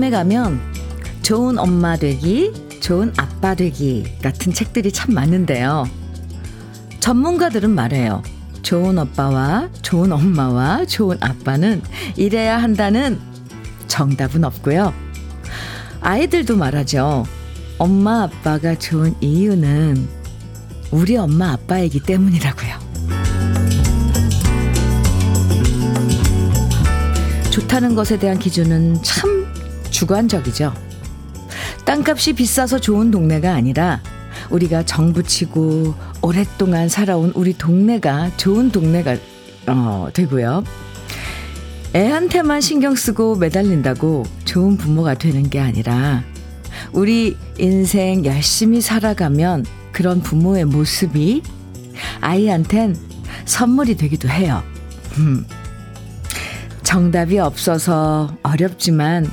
서점에 가면 좋은 엄마 되기, 좋은 아빠 되기 같은 책들이 참 많은데요. 전문가들은 말해요. 좋은 오빠와 좋은 엄마와 좋은 아빠는 이래야 한다는 정답은 없고요. 아이들도 말하죠. 엄마 아빠가 좋은 이유는 우리 엄마 아빠이기 때문이라고요. 좋다는 것에 대한 기준은 참 주관적이죠. 땅값이 비싸서 좋은 동네가 아니라 우리가 정부치고 오랫동안 살아온 우리 동네가 좋은 동네가 어, 되고요. 애한테만 신경 쓰고 매달린다고 좋은 부모가 되는 게 아니라 우리 인생 열심히 살아가면 그런 부모의 모습이 아이한텐 선물이 되기도 해요. 음. 정답이 없어서 어렵지만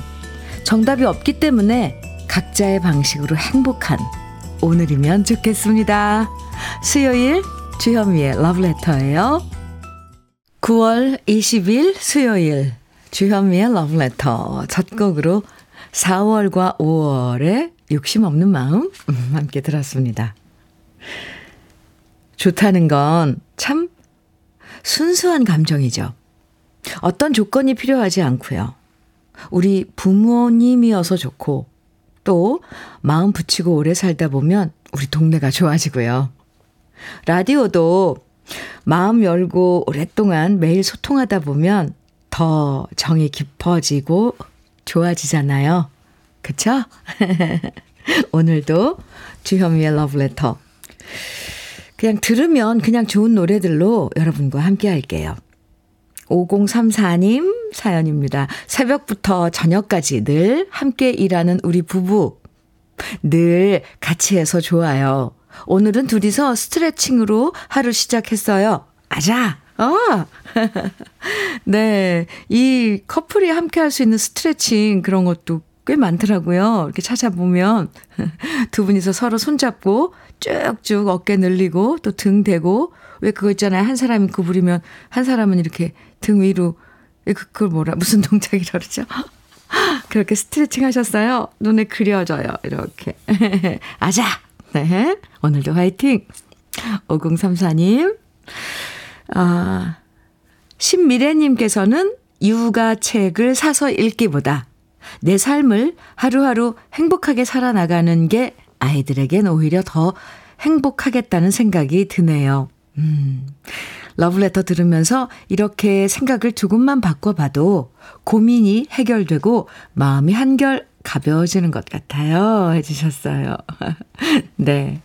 정답이 없기 때문에 각자의 방식으로 행복한 오늘이면 좋겠습니다. 수요일 주현미의 러브레터예요. 9월 20일 수요일 주현미의 러브레터 첫 곡으로 4월과 5월의 욕심 없는 마음 음, 함께 들었습니다. 좋다는 건 참 순수한 감정이죠. 어떤 조건이 필요하지 않고요. 우리 부모님이어서 좋고 또 마음 붙이고 오래 살다 보면 우리 동네가 좋아지고요. 라디오도 마음 열고 오랫동안 매일 소통하다 보면 더 정이 깊어지고 좋아지잖아요. 그쵸? 오늘도 주현미의 러브레터. 그냥 들으면 그냥 좋은 노래들로 여러분과 함께 할게요. 5034님 사연입니다. 새벽부터 저녁까지 늘 함께 일하는 우리 부부. 늘 같이 해서 좋아요. 오늘은 둘이서 스트레칭으로 하루 시작했어요. 아자! 어! 네. 이 커플이 함께 할 수 있는 스트레칭 그런 것도 꽤 많더라고요. 이렇게 찾아보면 두 분이서 서로 손잡고 쭉쭉 어깨 늘리고 또 등 대고 왜 그거 있잖아요. 한 사람이 구부리면 한 사람은 이렇게 등 위로 그, 그걸 뭐라 무슨 동작이라 그러죠? 그렇게 스트레칭 하셨어요? 눈에 그려져요. 이렇게. 아자! 네. 오늘도 화이팅! 5034님. 아, 신미래 님께서는 육아 책을 사서 읽기보다 내 삶을 하루하루 행복하게 살아나가는 게 아이들에겐 오히려 더 행복하겠다는 생각이 드네요. 음. 러브레터 들으면서 이렇게 생각을 조금만 바꿔봐도 고민이 해결되고 마음이 한결 가벼워지는 것 같아요. 해주셨어요. 네.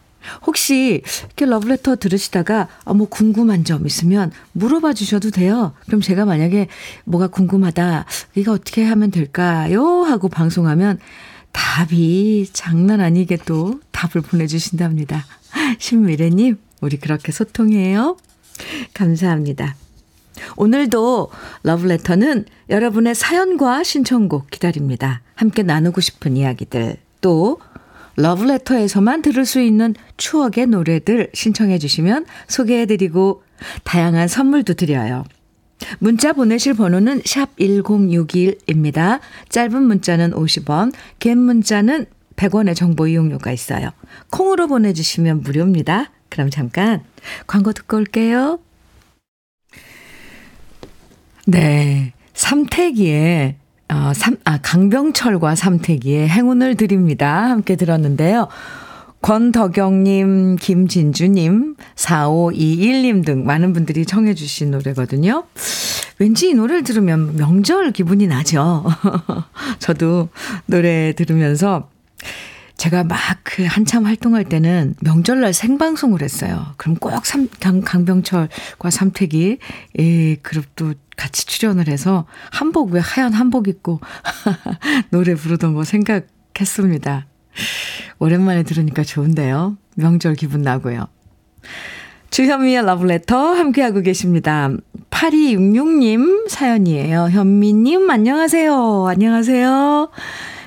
혹시 이렇게 러브레터 들으시다가 아, 뭐 궁금한 점 있으면 물어봐 주셔도 돼요. 그럼 제가 만약에 뭐가 궁금하다, 이거 어떻게 하면 될까요? 하고 방송하면 답이 장난 아니게 또 답을 보내주신답니다. 신미래님, 우리 그렇게 소통해요. 감사합니다. 오늘도 러브레터는 여러분의 사연과 신청곡 기다립니다. 함께 나누고 싶은 이야기들, 또 러브레터에서만 들을 수 있는 추억의 노래들 신청해 주시면 소개해 드리고 다양한 선물도 드려요. 문자 보내실 번호는 샵 1061입니다. 짧은 문자는 50원, 긴 문자는 100원의 정보 이용료가 있어요. 콩으로 보내주시면 무료입니다. 그럼 잠깐 광고 듣고 올게요. 네. 삼태기의 어, 삼, 아, 강병철과 삼태기의 행운을 드립니다. 함께 들었는데요. 권덕영님, 김진주님, 4521님 등 많은 분들이 청해주신 노래거든요. 왠지 이 노래를 들으면 명절 기분이 나죠. 저도 노래 들으면서 제가 막 그 한참 활동할 때는 명절날 생방송을 했어요. 그럼 꼭 삼, 강, 강병철과 삼태기, 예, 그룹도 같이 출연을 해서 한복 왜 하얀 한복 입고 노래 부르던 거 생각했습니다. 오랜만에 들으니까 좋은데요. 명절 기분 나고요. 주현미의 러브레터 함께하고 계십니다. 8266님 사연이에요. 현미님, 안녕하세요. 안녕하세요.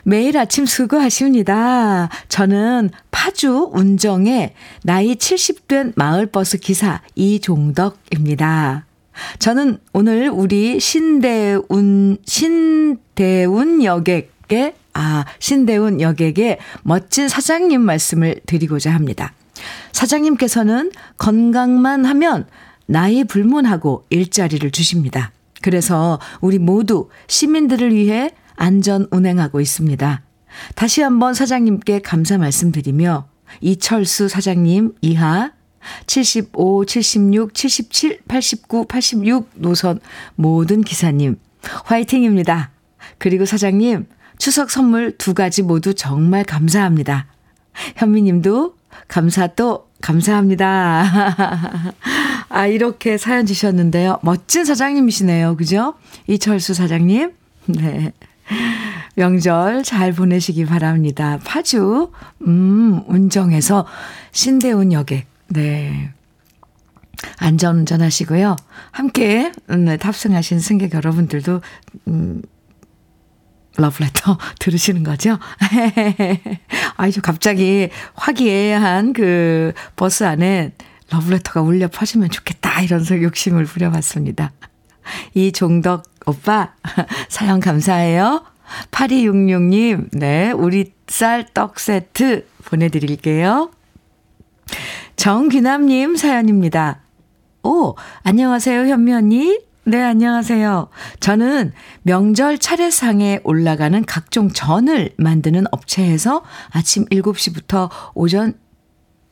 매일 아침 수고하십니다. 저는 파주 운정의 나이 70된 마을버스 기사 이종덕입니다. 저는 오늘 우리 신대운, 신대운 여객 여객에, 아, 신대훈 여객의 멋진 사장님 말씀을 드리고자 합니다. 사장님께서는 건강만 하면 나이 불문하고 일자리를 주십니다. 그래서 우리 모두 시민들을 위해 안전 운행하고 있습니다. 다시 한번 사장님께 감사 말씀드리며 이철수 사장님 이하 75, 76, 77, 89, 86 노선 모든 기사님 화이팅입니다. 그리고 사장님 추석 선물 두 가지 모두 정말 감사합니다. 현미님도 감사 또 감사합니다. 아, 이렇게 사연 주셨는데요. 멋진 사장님이시네요. 그죠? 이철수 사장님. 네. 명절 잘 보내시기 바랍니다. 파주, 음, 운정에서 신대운 역에, 네. 안전 운전 하시고요. 함께, 음, 네, 탑승하신 승객 여러분들도, 음, 러브레터 들으시는 거죠? 아이, 좀 갑자기 화기애애한 그 버스 안에 러브레터가 울려 퍼지면 좋겠다. 이런 욕심을 부려봤습니다. 이종덕 오빠, 사연 감사해요. 8266님, 네, 우리 쌀 떡 세트 보내드릴게요. 정귀남님 사연입니다. 오, 안녕하세요, 현미 언니. 네, 안녕하세요. 저는 명절 차례상에 올라가는 각종 전을 만드는 업체에서 아침 7시부터 오전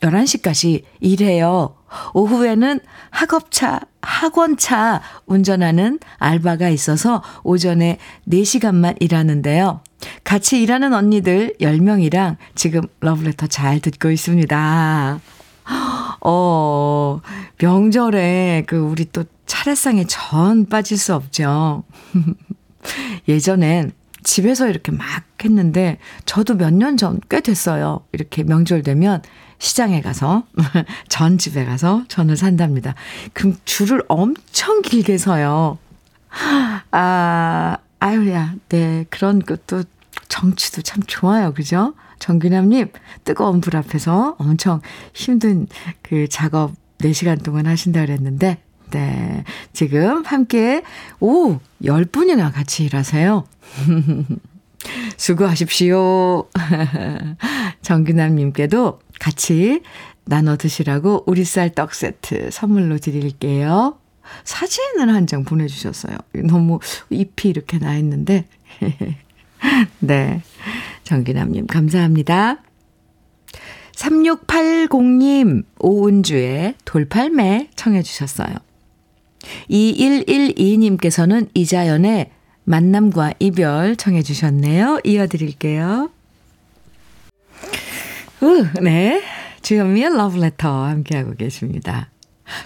11시까지 일해요. 오후에는 학업차, 학원차 운전하는 알바가 있어서 오전에 4시간만 일하는데요. 같이 일하는 언니들 10명이랑 지금 러브레터 잘 듣고 있습니다. 어, 명절에 그 우리 또 차례상에 전 빠질 수 없죠. 예전엔 집에서 이렇게 막 했는데 저도 몇 년 전 꽤 됐어요. 이렇게 명절 되면 시장에 가서 전 집에 가서 전을 산답니다. 그럼 줄을 엄청 길게 서요. 아, 아유야, 네. 그런 것도 정치도 참 좋아요. 그죠? 정균남님, 뜨거운 불 앞에서 엄청 힘든 그 작업 4시간 동안 하신다 그랬는데, 네. 지금 함께, 오, 10분이나 같이 일하세요. 수고하십시오. 정규남님께도 같이 나눠 드시라고 우리쌀 떡 세트 선물로 드릴게요. 사진을 한 장 보내주셨어요. 너무 잎이 이렇게 나 있는데. 네. 정기남님, 감사합니다. 3680님, 오은주의 돌팔매 청해주셨어요. 2112님께서는 이자연의 만남과 이별 청해주셨네요. 이어드릴게요. 우, 네. 주현미의 러브레터 함께하고 계십니다.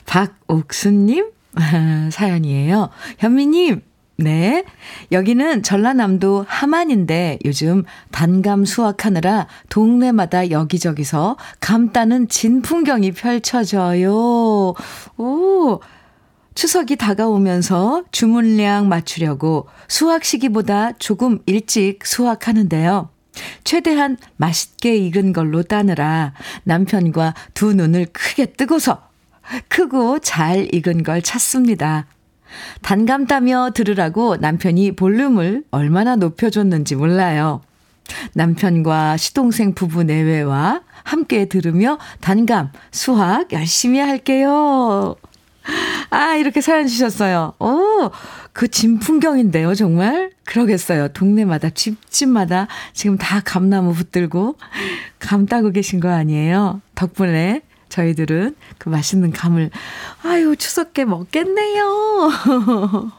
박옥수님 사연이에요. 현미님, 네. 여기는 전라남도 함안인데 요즘 단감 수확하느라 동네마다 여기저기서 감 따는 진풍경이 펼쳐져요. 오, 추석이 다가오면서 주문량 맞추려고 수확 시기보다 조금 일찍 수확하는데요. 최대한 맛있게 익은 걸로 따느라 남편과 두 눈을 크게 뜨고서 크고 잘 익은 걸 찾습니다. 단감 따며 들으라고 남편이 볼륨을 얼마나 높여줬는지 몰라요. 남편과 시동생 부부 내외와 함께 들으며 단감, 수학 열심히 할게요. 아, 이렇게 사연 주셨어요. 오, 그 진풍경인데요, 정말? 그러겠어요. 동네마다, 집집마다 지금 다 감나무 붙들고 감 따고 계신 거 아니에요? 덕분에 저희들은 그 맛있는 감을, 아유, 추석께 먹겠네요.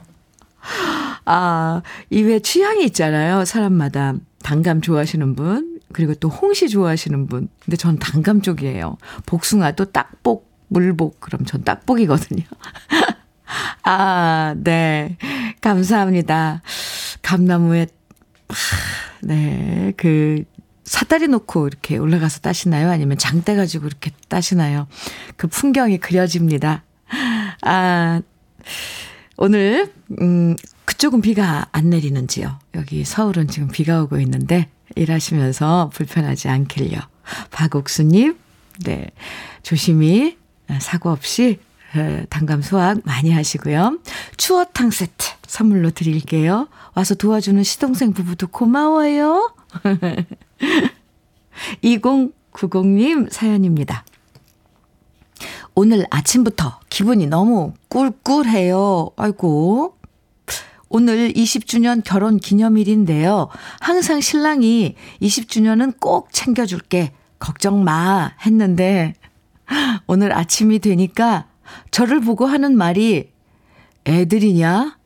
아, 이외 취향이 있잖아요. 사람마다. 단감 좋아하시는 분, 그리고 또 홍시 좋아하시는 분. 근데 전 단감 쪽이에요. 복숭아 또 딱복, 물복. 그럼 전 딱복이거든요. 아, 네. 감사합니다. 감나무에, 네. 그, 사다리 놓고 이렇게 올라가서 따시나요? 아니면 장대 가지고 이렇게 따시나요? 그 풍경이 그려집니다. 아, 오늘, 음, 그쪽은 비가 안 내리는지요? 여기 서울은 지금 비가 오고 있는데, 일하시면서 불편하지 않길요. 박옥수님, 네. 조심히, 사고 없이 단감 수확 많이 하시고요. 추어탕 세트 선물로 드릴게요. 와서 도와주는 시동생 부부도 고마워요. 2090님 사연입니다. 오늘 아침부터 기분이 너무 꿀꿀해요. 아이고. 오늘 20주년 결혼 기념일인데요. 항상 신랑이 20주년은 꼭 챙겨줄게. 걱정 마. 했는데, 오늘 아침이 되니까 저를 보고 하는 말이 애들이냐?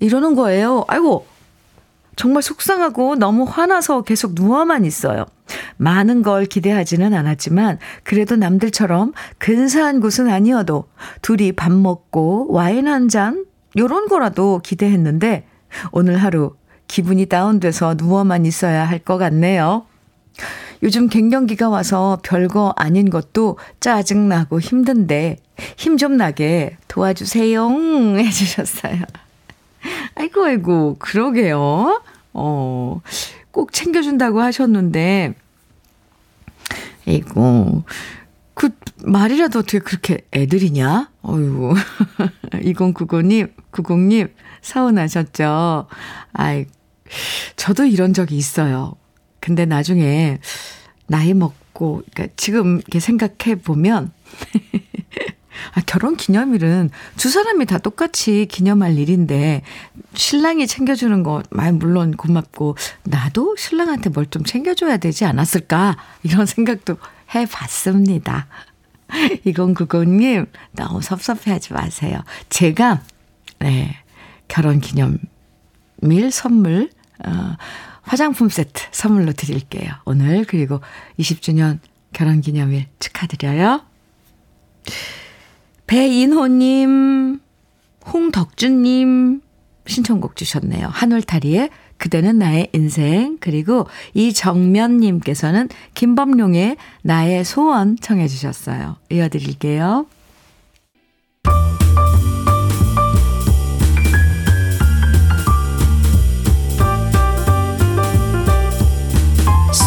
이러는 거예요. 아이고, 정말 속상하고 너무 화나서 계속 누워만 있어요. 많은 걸 기대하지는 않았지만 그래도 남들처럼 근사한 곳은 아니어도 둘이 밥 먹고 와인 한 잔 요런 거라도 기대했는데 오늘 하루 기분이 다운돼서 누워만 있어야 할 것 같네요. 요즘 갱년기가 와서 별거 아닌 것도 짜증나고 힘든데 힘 좀 나게 도와주세요 해주셨어요. 아이고, 아이고, 그러게요. 어, 꼭 챙겨준다고 하셨는데, 이고, 그 말이라도 어떻게 그렇게 애들이냐? 어이구. 2099님, 90님, 서운하셨죠? 아이, 저도 이런 적이 있어요. 근데 나중에 나이 먹고, 그러니까 지금 이렇게 생각해 보면, 아, 결혼 기념일은 두 사람이 다 똑같이 기념할 일인데, 신랑이 챙겨주는 거, 말 물론 고맙고, 나도 신랑한테 뭘 좀 챙겨줘야 되지 않았을까? 이런 생각도 해 봤습니다. 2090님, 너무 섭섭해 하지 마세요. 제가, 네, 결혼 기념일 선물, 어, 화장품 세트 선물로 드릴게요. 오늘, 그리고 20주년 결혼 기념일 축하드려요. 배인호님, 홍덕준님 신청곡 주셨네요. 한올타리의 그대는 나의 인생 그리고 이정면님께서는 김범룡의 나의 소원 청해 주셨어요. 이어드릴게요.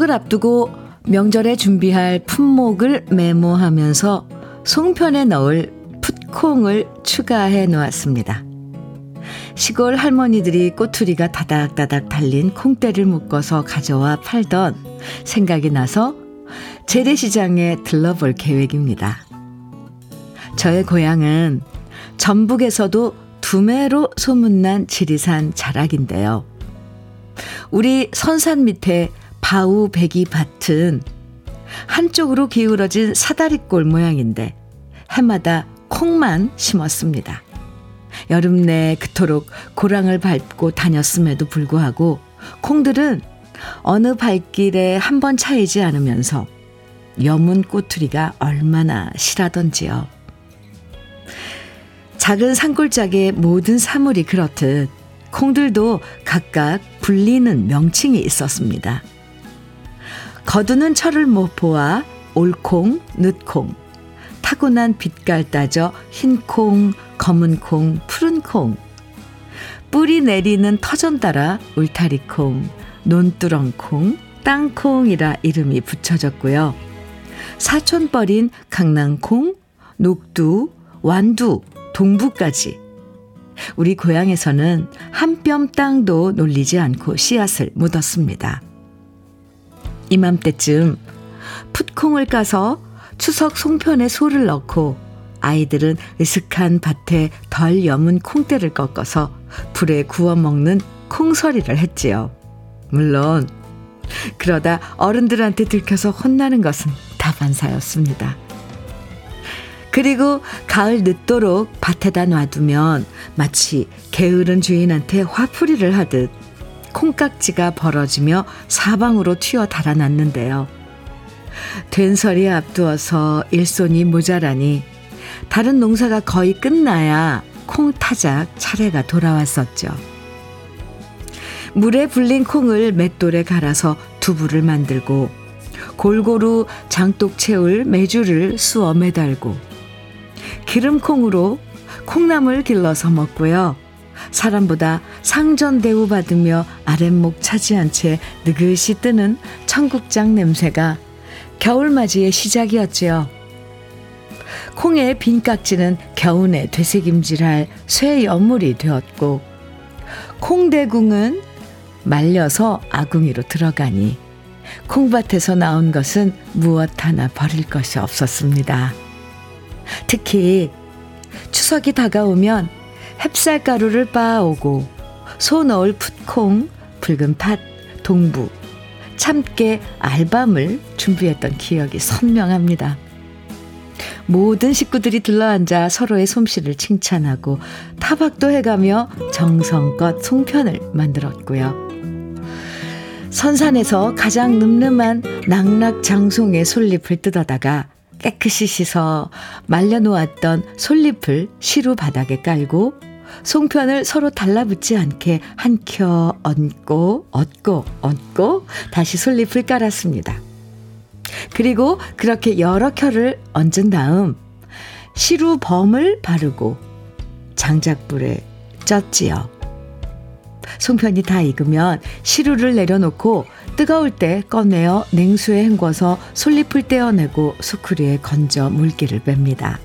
추석을 앞두고 명절에 준비할 품목을 메모하면서 송편에 넣을 풋콩을 추가해 놓았습니다. 시골 할머니들이 꼬투리가 다닥다닥 달린 콩대를 묶어서 가져와 팔던 생각이 나서 재래시장에 들러볼 계획입니다. 저의 고향은 전북에서도 두매로 소문난 지리산 자락인데요. 우리 선산 밑에 바우 배기 밭은 한쪽으로 기울어진 사다리꼴 모양인데 해마다 콩만 심었습니다. 여름 내 그토록 고랑을 밟고 다녔음에도 불구하고 콩들은 어느 발길에 한 번 차이지 않으면서 여문 꼬투리가 얼마나 실하던지요. 작은 산골짜기의 모든 사물이 그렇듯 콩들도 각각 불리는 명칭이 있었습니다. 거두는 철을 못 보아 올콩, 늦콩, 타고난 빛깔 따져 흰콩, 검은콩, 푸른콩, 뿌리 내리는 터전 따라 울타리콩, 논두렁콩, 땅콩이라 이름이 붙여졌고요. 사촌벌인 강낭콩, 녹두, 완두, 동부까지 우리 고향에서는 한 뼘 땅도 놀리지 않고 씨앗을 묻었습니다. 이맘때쯤 풋콩을 까서 추석 송편에 소를 넣고 아이들은 으슥한 밭에 덜 여문 콩대를 꺾어서 불에 구워 먹는 콩서리를 했지요. 물론 그러다 어른들한테 들켜서 혼나는 것은 다반사였습니다. 그리고 가을 늦도록 밭에다 놔두면 마치 게으른 주인한테 화풀이를 하듯 콩깍지가 벌어지며 사방으로 튀어 달아났는데요. 된설이 앞두어서 일손이 모자라니 다른 농사가 거의 끝나야 콩 타작 차례가 돌아왔었죠. 물에 불린 콩을 맷돌에 갈아서 두부를 만들고 골고루 장독 채울 메주를 쑤어 매달고 기름콩으로 콩나물 길러서 먹고요. 사람보다 상전 대우 받으며 아랫목 차지한 채 느긋이 뜨는 청국장 냄새가 겨울맞이의 시작이었지요. 콩의 빈 깍지는 겨우내 되새김질할 쇠 연물이 되었고 콩대궁은 말려서 아궁이로 들어가니 콩밭에서 나온 것은 무엇 하나 버릴 것이 없었습니다. 특히 추석이 다가오면 햅쌀가루를 빻아오고 소 넣을 풋콩, 붉은 팥, 동부, 참깨, 알밤을 준비했던 기억이 선명합니다. 모든 식구들이 들러앉아 서로의 솜씨를 칭찬하고 타박도 해가며 정성껏 송편을 만들었고요. 선산에서 가장 늠름한 낙낙장송의 솔잎을 뜯어다가 깨끗이 씻어 말려놓았던 솔잎을 시루 바닥에 깔고 송편을 서로 달라붙지 않게 한 켜 얹고 얹고 얹고 다시 솔잎을 깔았습니다. 그리고 그렇게 여러 켜를 얹은 다음 시루 범을 바르고 장작불에 쪘지요. 송편이 다 익으면 시루를 내려놓고 뜨거울 때 꺼내어 냉수에 헹궈서 솔잎을 떼어내고 수쿠리에 건져 물기를 뺍니다.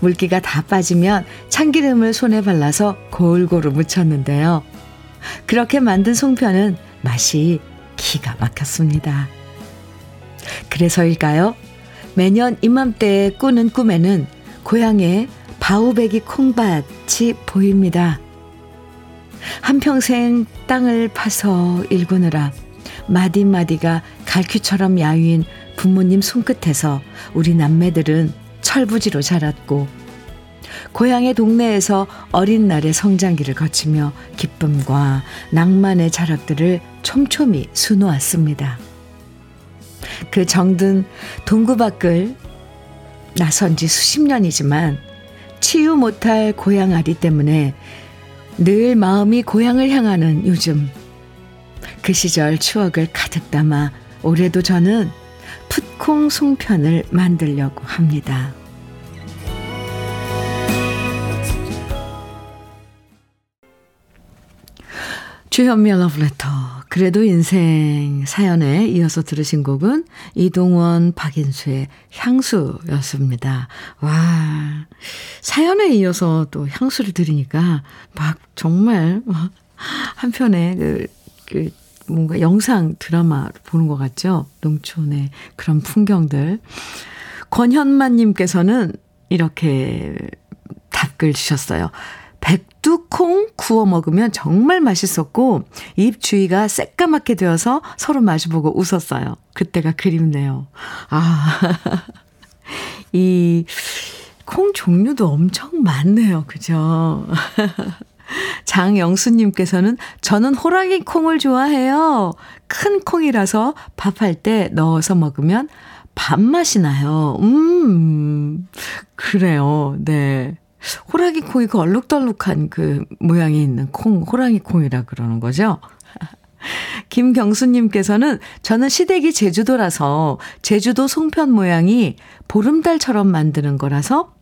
물기가 다 빠지면 참기름을 손에 발라서 골고루 묻혔는데요. 그렇게 만든 송편은 맛이 기가 막혔습니다. 그래서일까요? 매년 이맘때에 꾸는 꿈에는 고향의 바우베기 콩밭이 보입니다. 한평생 땅을 파서 일구느라 마디마디가 갈퀴처럼 야윈 부모님 손끝에서 우리 남매들은 철부지로 자랐고 고향의 동네에서 어린 날의 성장기를 거치며 기쁨과 낭만의 자락들을 촘촘히 수놓았습니다. 그 정든 동구 밖을 나선 지 수십 년이지만 치유 못할 고향 아리 때문에 늘 마음이 고향을 향하는 요즘 그 시절 추억을 가득 담아 올해도 저는 풋콩 송편을 만들려고 합니다. 주현미의 러브레터. 그래도 인생 사연에 이어서 들으신 곡은 이동원, 박인수의 향수였습니다. 와, 사연에 이어서 또 향수를 들으니까 막 정말 한편에 그, 그 뭔가 영상 드라마 보는 것 같죠? 농촌의 그런 풍경들. 권현만님께서는 이렇게 답글 주셨어요. 백두콩 구워 먹으면 정말 맛있었고 입 주위가 새까맣게 되어서 서로 마주보고 웃었어요. 그때가 그립네요. 아, 이 콩 종류도 엄청 많네요. 그죠? 장영수님께서는 저는 호랑이 콩을 좋아해요. 큰 콩이라서 밥할 때 넣어서 먹으면 밥맛이 나요. 음, 그래요. 네. 호랑이 콩이 그 얼룩덜룩한 그 모양이 있는 콩, 호랑이 콩이라 그러는 거죠. 김경수님께서는 저는 시댁이 제주도라서 제주도 송편 모양이 보름달처럼 만드는 거라서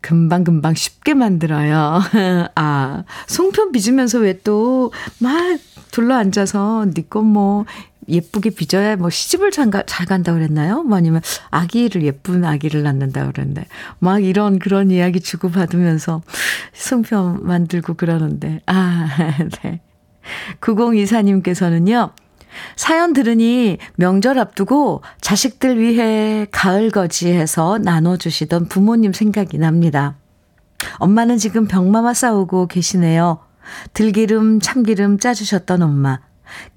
금방금방 쉽게 만들어요. 아, 송편 빚으면서 왜 또 막 둘러 앉아서 니꺼뭐 예쁘게 빚어야 뭐 시집을 잘, 가, 잘 간다 그랬나요? 뭐 아니면 아기를 예쁜 아기를 낳는다 그랬는데 막 이런 그런 이야기 주고받으면서 송편 만들고 그러는데 아, 네. 9024님께서는요. 사연 들으니 명절 앞두고 자식들 위해 가을 거지 해서 나눠주시던 부모님 생각이 납니다. 엄마는 지금 병마마 싸우고 계시네요. 들기름, 참기름 짜주셨던 엄마.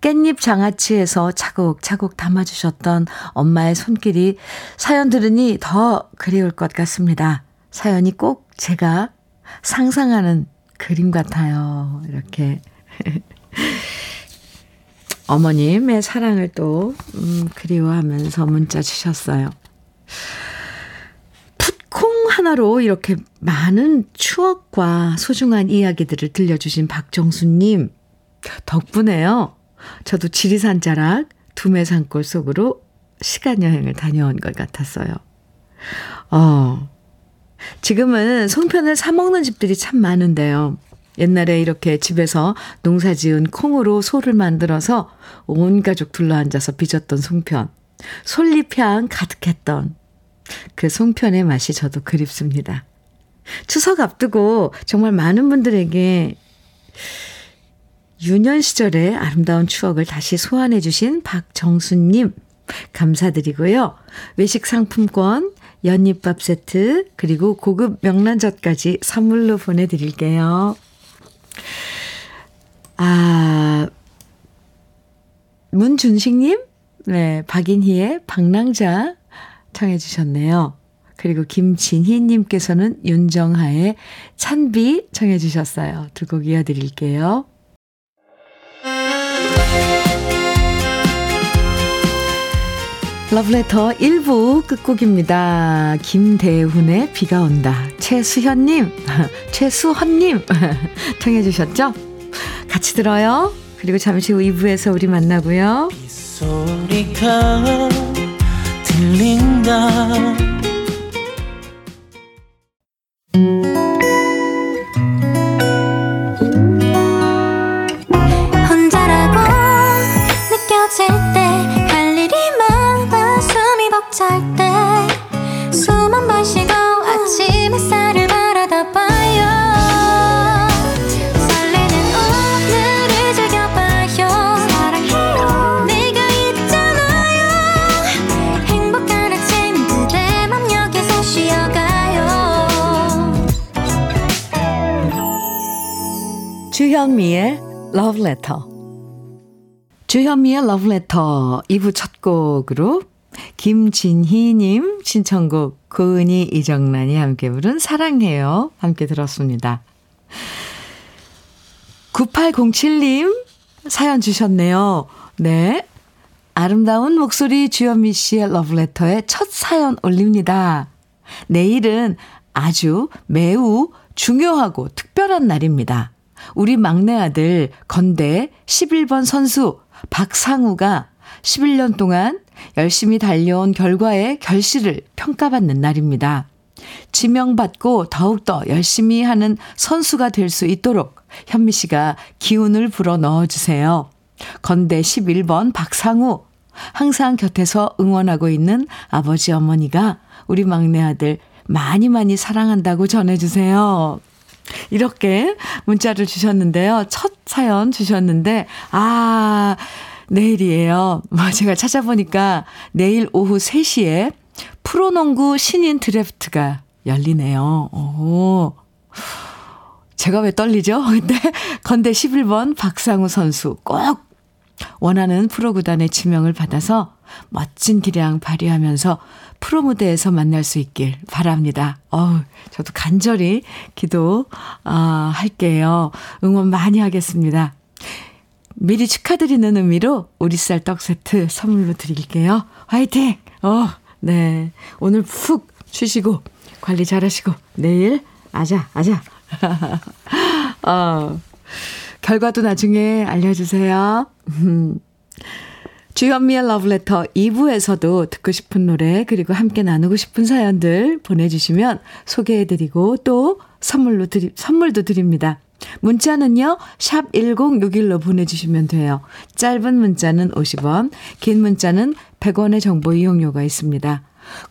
깻잎 장아찌에서 차곡차곡 담아주셨던 엄마의 손길이 사연 들으니 더 그리울 것 같습니다. 사연이 꼭 제가 상상하는 그림 같아요. 이렇게. 어머님의 사랑을 또, 음, 그리워하면서 문자 주셨어요. 풋콩 하나로 이렇게 많은 추억과 소중한 이야기들을 들려주신 박정수님, 덕분에요. 저도 지리산 자락 두메 산골 속으로 시간 여행을 다녀온 것 같았어요. 어, 지금은 송편을 사 먹는 집들이 참 많은데요. 옛날에 이렇게 집에서 농사 지은 콩으로 소를 만들어서 온 가족 둘러앉아서 빚었던 송편. 솔잎향 가득했던 그 송편의 맛이 저도 그립습니다. 추석 앞두고 정말 많은 분들에게 유년 시절의 아름다운 추억을 다시 소환해 주신 박정수님 감사드리고요. 외식 상품권, 연잎밥 세트, 그리고 고급 명란젓까지 선물로 보내드릴게요. 아, 문준식님? 네, 박인희의 방랑자 청해 주셨네요. 그리고 김진희님께서는 윤정하의 찬비 청해 주셨어요. 두 곡 이어드릴게요. 러브레터 1부 끝곡입니다. 김대훈의 비가 온다. 최수현님, 최수헌님 청해 주셨죠? 같이 들어요. 그리고 잠시 후 2부에서 우리 만나고요. 소리가 들린다. Letter. 주현미의 Letter 2부 첫 곡으로 김진희님 신청곡 고은이 이정란이 함께 부른 사랑해요 함께 들었습니다. 9807님 사연 주셨네요. 네. 아름다운 목소리 주현미 씨의 러브레터에 첫 사연 올립니다. 내일은 아주 매우 중요하고 특별한 날입니다. 우리 막내 아들 건대 11번 선수 박상우가 11년 동안 열심히 달려온 결과의 결실을 평가받는 날입니다. 지명받고 더욱더 열심히 하는 선수가 될 수 있도록 현미 씨가 기운을 불어 넣어주세요. 건대 11번 박상우, 항상 곁에서 응원하고 있는 아버지 어머니가 우리 막내 아들 많이 많이 사랑한다고 전해주세요. 이렇게 문자를 주셨는데요. 첫 사연 주셨는데, 아, 내일이에요. 뭐 제가 찾아보니까 내일 오후 3시에 프로농구 신인 드래프트가 열리네요. 오. 제가 왜 떨리죠? 근데 건대 11번 박상우 선수 꼭 원하는 프로구단의 지명을 받아서 멋진 기량 발휘하면서 프로 무대에서 만날 수 있길 바랍니다. 어우, 저도 간절히 기도, 아, 할게요. 응원 많이 하겠습니다. 미리 축하드리는 의미로 우리 쌀 떡 세트 선물로 드릴게요. 화이팅! 어, 네. 오늘 푹 쉬시고 관리 잘 하시고 내일 아자, 아자. 어, 결과도 나중에 알려주세요. 주현미의 러브레터 2부에서도 듣고 싶은 노래 그리고 함께 나누고 싶은 사연들 보내주시면 소개해드리고 또 선물로 드리, 선물도 드립니다. 문자는요, 샵 1061로 보내주시면 돼요. 짧은 문자는 50원, 긴 문자는 100원의 정보 이용료가 있습니다.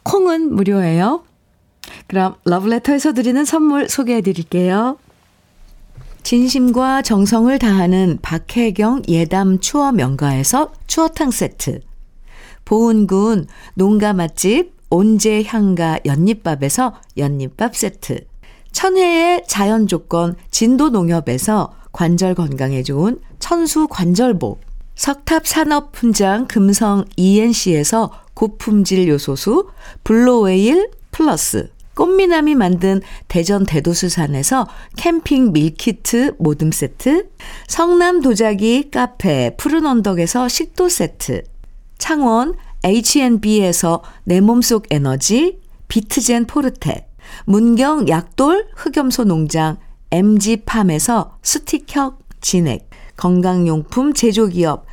콩은 무료예요. 그럼 러브레터에서 드리는 선물 소개해 드릴게요. 진심과 정성을 다하는 박혜경 예담 추어 명가에서 추어탕 세트. 보은군 농가 맛집 온재 향가 연잎밥에서 연잎밥 세트. 천혜의 자연 조건 진도 농협에서 관절 건강에 좋은 천수 관절보. 석탑 산업 훈장 금성 ENC에서 고품질 요소수 블로웨일 플러스. 꽃미남이 만든 대전 대도수산에서 캠핑 밀키트 모듬 세트, 성남 도자기 카페 푸른 언덕에서 식도 세트, 창원 H&B에서 내 몸속 에너지 비트젠 포르테, 문경 약돌 흑염소 농장 MG팜에서 스틱형 진액, 건강용품 제조기업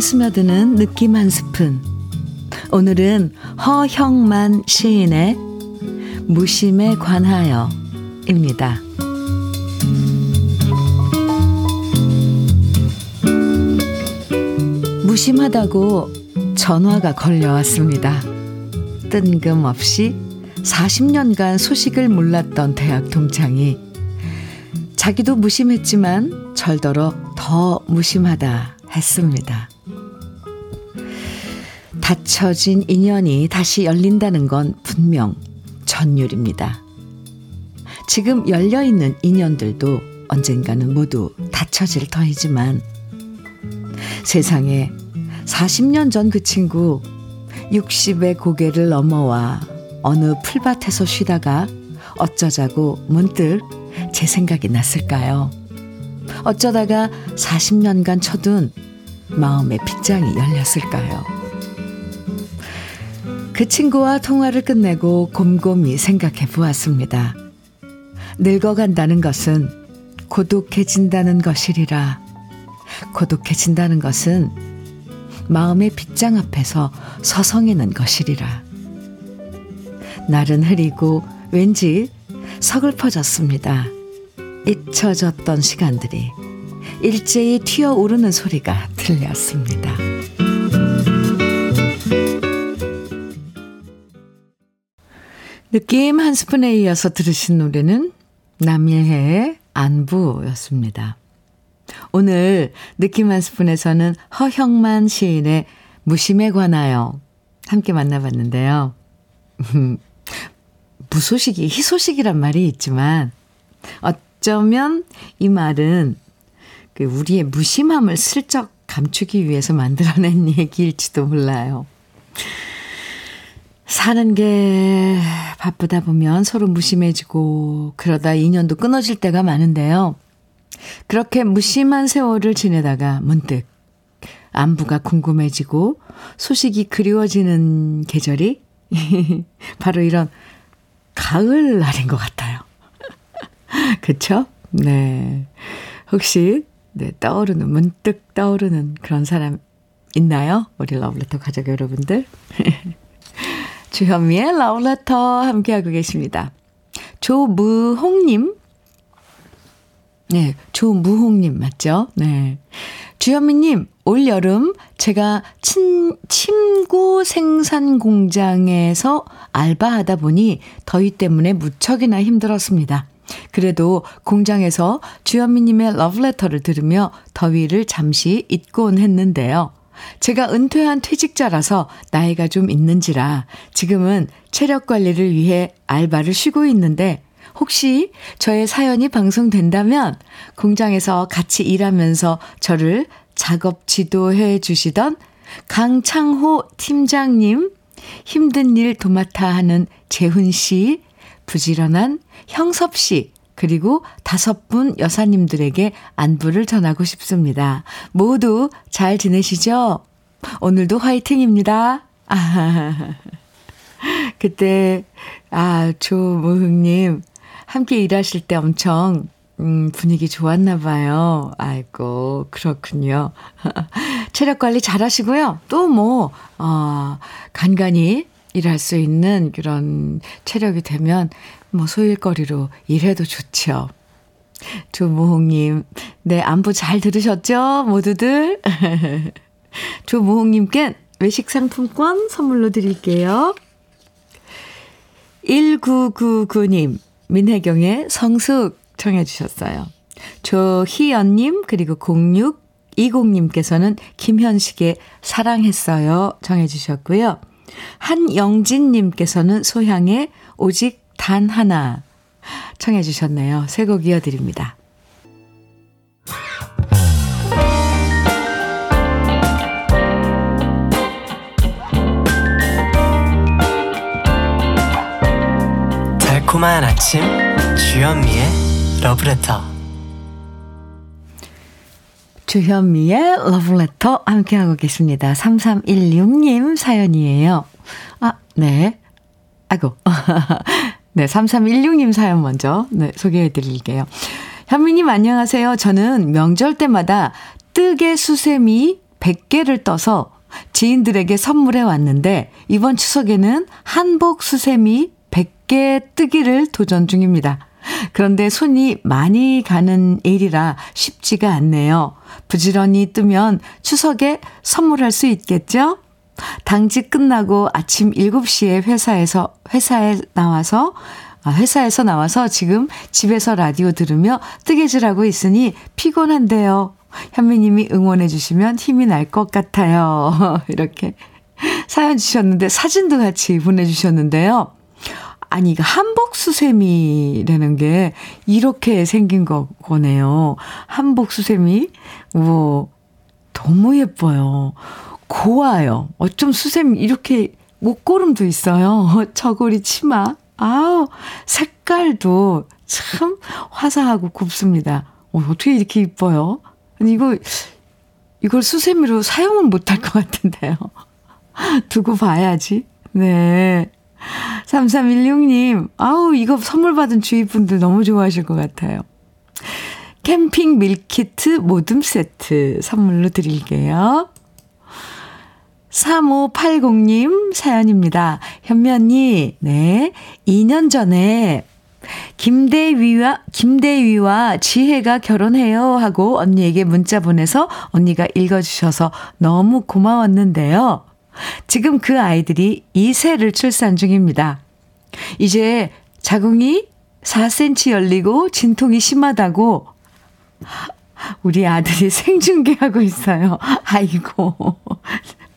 스며드는 느낌 한 스푼. 오늘은 허형만 시인의 무심에 관하여입니다. 무심하다고 전화가 걸려왔습니다. 뜬금없이 40년간 소식을 몰랐던 대학 동창이 자기도 무심했지만 절더러 더 무심하다 했습니다. 닫혀진 인연이 다시 열린다는 건 분명 전율입니다. 지금 열려있는 인연들도 언젠가는 모두 닫혀질 터이지만 세상에 40년 전 그 친구 60의 고개를 넘어와 어느 풀밭에서 쉬다가 어쩌자고 문득 제 생각이 났을까요? 어쩌다가 40년간 쳐둔 마음의 빗장이 열렸을까요? 그 친구와 통화를 끝내고 곰곰이 생각해 보았습니다. 늙어간다는 것은 고독해진다는 것이리라. 고독해진다는 것은 마음의 빗장 앞에서 서성이는 것이리라. 날은 흐리고 왠지 서글퍼졌습니다. 잊혀졌던 시간들이 일제히 튀어오르는 소리가 들렸습니다. 느낌 한 스푼에 이어서 들으신 노래는 남일해의 안부였습니다. 오늘 느낌 한 스푼에서는 허형만 시인의 무심에 관하여 함께 만나봤는데요. 무소식이 희소식이란 말이 있지만 어쩌면 이 말은 그 우리의 무심함을 슬쩍 감추기 위해서 만들어낸 얘기일지도 몰라요. 사는 게 바쁘다 보면 서로 무심해지고 그러다 인연도 끊어질 때가 많은데요. 그렇게 무심한 세월을 지내다가 문득 안부가 궁금해지고 소식이 그리워지는 계절이 바로 이런 가을 날인 것 같아요. 그쵸? 네. 혹시, 네, 떠오르는, 문득 떠오르는 그런 사람 있나요? 우리 러브레터 가족 여러분들. 주현미의 러브레터 함께하고 계십니다. 조무홍님 네, 조무홍님 맞죠? 네. 주현미님, 올 여름 제가 친, 침구 생산 공장에서 알바하다 보니 더위 때문에 무척이나 힘들었습니다. 그래도 공장에서 주현미님의 러브레터를 들으며 더위를 잠시 잊곤 했는데요. 제가 은퇴한 퇴직자라서 나이가 좀 있는지라 지금은 체력 관리를 위해 알바를 쉬고 있는데 혹시 저의 사연이 방송된다면 공장에서 같이 일하면서 저를 작업 지도해 주시던 강창호 팀장님, 힘든 일 도맡아 하는 재훈 씨, 부지런한 형섭 씨, 그리고 다섯 분 여사님들에게 안부를 전하고 싶습니다. 모두 잘 지내시죠? 오늘도 화이팅입니다. 아, 그때, 아, 조무흥님, 함께 일하실 때 엄청, 음, 분위기 좋았나 봐요. 아이고, 그렇군요. 체력 관리 잘 하시고요. 또 뭐, 어, 간간히 일할 수 있는 그런 체력이 되면 뭐 소일거리로 일해도 좋죠. 조무홍님, 네, 안부 잘 들으셨죠? 모두들? 조무홍님께 외식 상품권 선물로 드릴게요. 1999님, 민혜경의 성숙 청해 주셨어요. 조희연님, 그리고 0620님께서는 김현식의 사랑했어요 청해 주셨고요. 한영진님께서는 소향의 오직 단 하나 청해 주셨네요. 새 곡 이어드립니다. 달콤한 아침 주현미의 러브레터 주현미의 러브레터 함께하고 계십니다. 3316님 사연이에요. 아, 네. 아이고. 네, 3316님 사연 먼저 네, 소개해 드릴게요. 현미님 안녕하세요. 저는 명절 때마다 뜨개 수세미 100개를 떠서 지인들에게 선물해 왔는데 이번 추석에는 한복 수세미 100개 뜨기를 도전 중입니다. 그런데 손이 많이 가는 일이라 쉽지가 않네요. 부지런히 뜨면 추석에 선물할 수 있겠죠? 당직 끝나고 아침 7시에 회사에서, 회사에 나와서, 아, 회사에서 나와서 지금 집에서 라디오 들으며 뜨개질하고 있으니 피곤한데요. 현미님이 응원해 주시면 힘이 날 것 같아요. 이렇게 사연 주셨는데 사진도 같이 보내주셨는데요. 아니, 이거 한복 수세미라는 게 이렇게 생긴 거네요. 한복 수세미. 뭐, 너무 예뻐요. 고와요. 어쩜 수세미 이렇게 목고름도 있어요. 저고리 치마. 아우, 색깔도 참 화사하고 곱습니다. 어, 어떻게 이렇게 이뻐요? 아니, 이거, 이걸 수세미로 사용은 못할 것 같은데요. 두고 봐야지. 네. 3316님, 아우, 이거 선물 받은 주위 분들 너무 좋아하실 것 같아요. 캠핑 밀키트 모듬 세트 선물로 드릴게요. 3580님 사연입니다. 현미 언니, 네. 2년 전에 김대위와, 김대위와 지혜가 결혼해요 하고 언니에게 문자 보내서 언니가 읽어주셔서 너무 고마웠는데요. 지금 그 아이들이 2세를 출산 중입니다. 이제 자궁이 4cm 열리고 진통이 심하다고 우리 아들이 생중계하고 있어요. 아이고.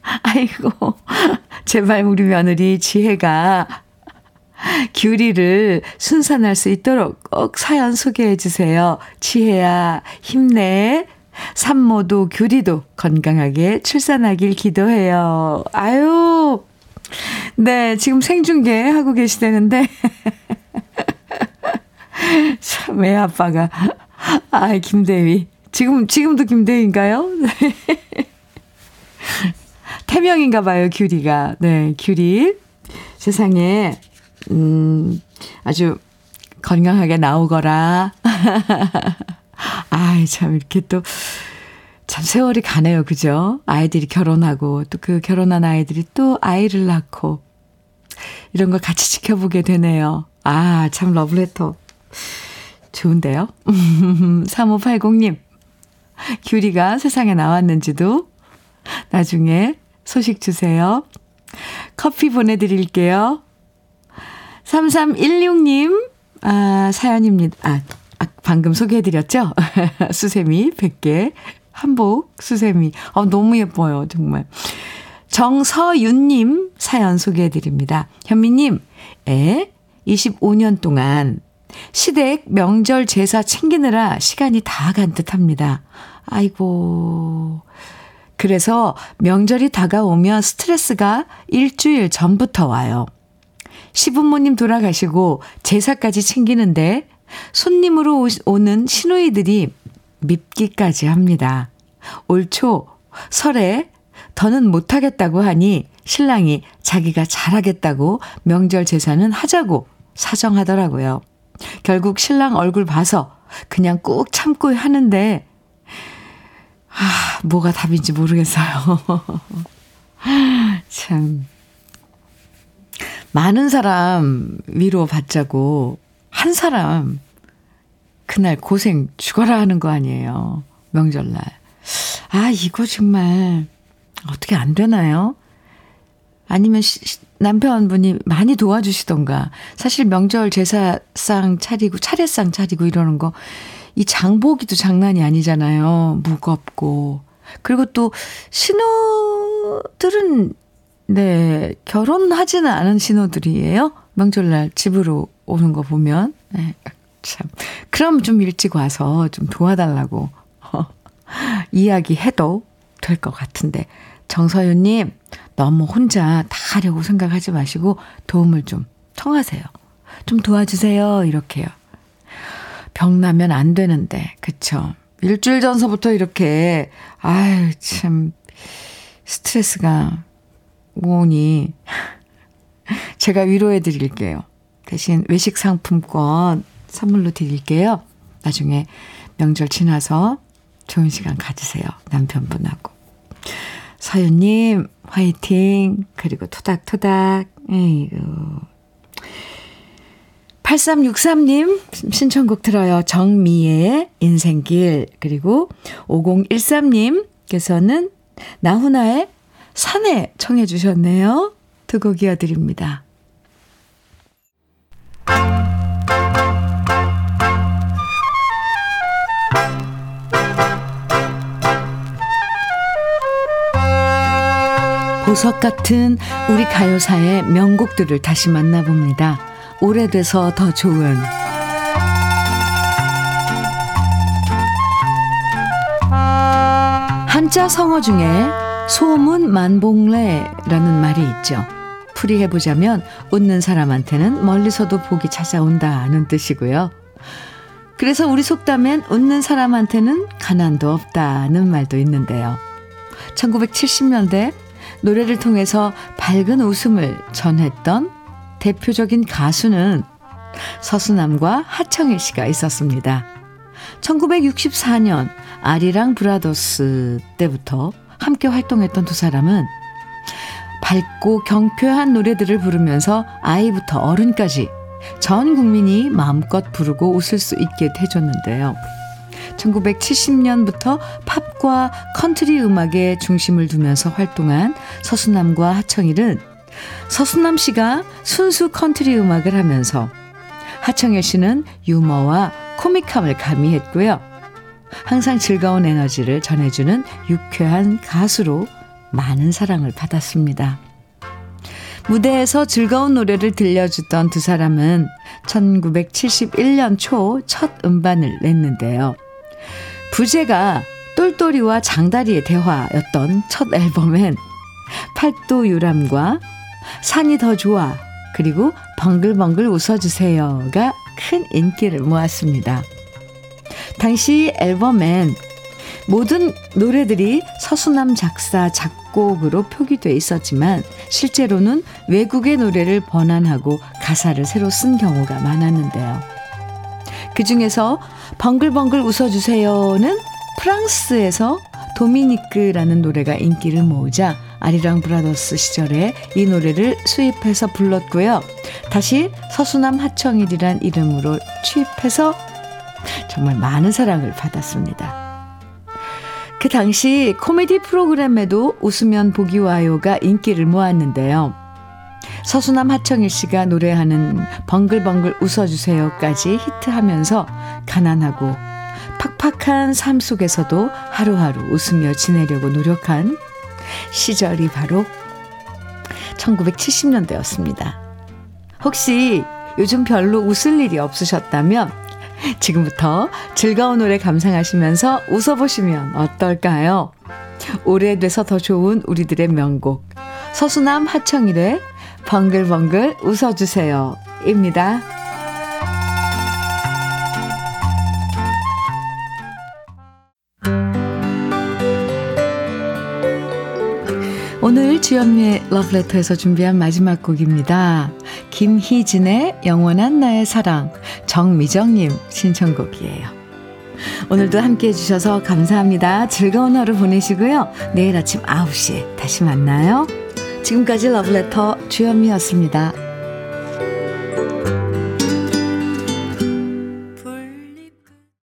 아이고. 제발 우리 며느리 지혜가 귤이를 순산할 수 있도록 꼭 사연 소개해 주세요. 지혜야, 힘내. 산모도 규리도 건강하게 출산하길 기도해요. 아유. 네, 지금 생중계 하고 계시다는데. 참, 애 아빠가. 아, 김대위. 지금, 지금도 김대위인가요? 네. 태명인가 봐요, 규리가. 네, 규리. 세상에, 음, 아주 건강하게 나오거라. 아이, 참, 이렇게 또, 참 세월이 가네요. 그죠? 아이들이 결혼하고, 또 그 결혼한 아이들이 또 아이를 낳고, 이런 걸 같이 지켜보게 되네요. 아, 참 러브레터. 좋은데요? 3580님, 규리가 세상에 나왔는지도 나중에 소식 주세요. 커피 보내드릴게요. 3316님, 아, 사연입니다. 아, 아, 방금 소개해드렸죠? 수세미 100개, 한복 수세미. 어, 너무 예뻐요, 정말. 정서윤님 사연 소개해드립니다. 현미님, 에 25년 동안 시댁 명절 제사 챙기느라 시간이 다 간 듯 합니다. 아이고. 그래서 명절이 다가오면 스트레스가 일주일 전부터 와요. 시부모님 돌아가시고 제사까지 챙기는데 손님으로 오는 시누이들이 밉기까지 합니다. 올 초 설에 더는 못하겠다고 하니 신랑이 자기가 잘하겠다고 명절 제사는 하자고 사정하더라고요. 결국 신랑 얼굴 봐서 그냥 꾹 참고 하는데, 아, 뭐가 답인지 모르겠어요. 참. 많은 사람 위로 받자고 한 사람 그날 고생 죽어라 하는 거 아니에요. 명절날. 아, 이거 정말 어떻게 안 되나요? 아니면 시, 남편분이 많이 도와주시던가. 사실 명절 제사상 차리고 차례상 차리고 이러는 거 이 장보기도 장난이 아니잖아요. 무겁고. 그리고 또 신호들은 네, 결혼하지는 않은 신호들이에요. 명절날 집으로 오는 거 보면. 네, 참. 그럼 좀 일찍 와서 좀 도와달라고 이야기해도 될 것 같은데. 정서윤님, 너무 혼자 다 하려고 생각하지 마시고 도움을 좀 청하세요. 좀 도와주세요. 이렇게요. 병 나면 안 되는데, 그쵸? 일주일 전서부터 이렇게, 아유, 참, 스트레스가 오니, 제가 위로해 드릴게요. 대신 외식 상품권 선물로 드릴게요. 나중에 명절 지나서 좋은 시간 가지세요. 남편분하고. 서윤님, 화이팅. 그리고 토닥토닥. 에이구. 8363님 신청곡 들어요. 정미애의 인생길. 그리고 5013님께서는 나훈아의 산에 청해 주셨네요. 두 곡 이어드립니다. 보석 같은 우리 가요사의 명곡들을 다시 만나봅니다. 오래돼서 더 좋은 한자 성어 중에 소문 만봉래라는 말이 있죠. 풀이해보자면 웃는 사람한테는 멀리서도 복이 찾아온다는 뜻이고요. 그래서 우리 속담엔 웃는 사람한테는 가난도 없다는 말도 있는데요. 1970년대 노래를 통해서 밝은 웃음을 전했던 대표적인 가수는 서수남과 하청일 씨가 있었습니다. 1964년 아리랑 브라더스 때부터 함께 활동했던 두 사람은 밝고 경쾌한 노래들을 부르면서 아이부터 어른까지 전 국민이 마음껏 부르고 웃을 수 있게 해줬는데요. 1970년부터 팝과 컨트리 음악에 중심을 두면서 활동한 서수남과 하청일은 서수남 씨가 순수 컨트리 음악을 하면서 하청일 씨는 유머와 코믹함을 가미했고요. 항상 즐거운 에너지를 전해주는 유쾌한 가수로 많은 사랑을 받았습니다. 무대에서 즐거운 노래를 들려주던 두 사람은 1971년 초 첫 음반을 냈는데요. 부제가 똘똘이와 장다리의 대화였던 첫 앨범엔 팔도 유람과 산이 더 좋아 그리고 벙글벙글 웃어주세요가 큰 인기를 모았습니다. 당시 앨범엔 모든 노래들이 서수남 작사 작곡으로 표기돼 있었지만 실제로는 외국의 노래를 번안하고 가사를 새로 쓴 경우가 많았는데요. 그 중에서 벙글벙글 웃어주세요는 프랑스에서 도미니크라는 노래가 인기를 모으자 아리랑 브라더스 시절에 이 노래를 수입해서 불렀고요. 다시 서수남 하청일이란 이름으로 취입해서 정말 많은 사랑을 받았습니다. 그 당시 코미디 프로그램에도 웃으면 보기 와요가 인기를 모았는데요. 서수남 하청일 씨가 노래하는 벙글벙글 웃어주세요까지 히트하면서 가난하고 팍팍한 삶 속에서도 하루하루 웃으며 지내려고 노력한 시절이 바로 1970년대였습니다. 혹시 요즘 별로 웃을 일이 없으셨다면 지금부터 즐거운 노래 감상하시면서 웃어보시면 어떨까요? 오래돼서 더 좋은 우리들의 명곡. 서수남 하청일의 벙글벙글 웃어주세요. 입니다. 오늘 주현미의 러브레터에서 준비한 마지막 곡입니다. 김희진의 영원한 나의 사랑, 정미정님 신청곡이에요. 오늘도 함께 해주셔서 감사합니다. 즐거운 하루 보내시고요. 내일 아침 9시에 다시 만나요. 지금까지 러브레터 주현미였습니다.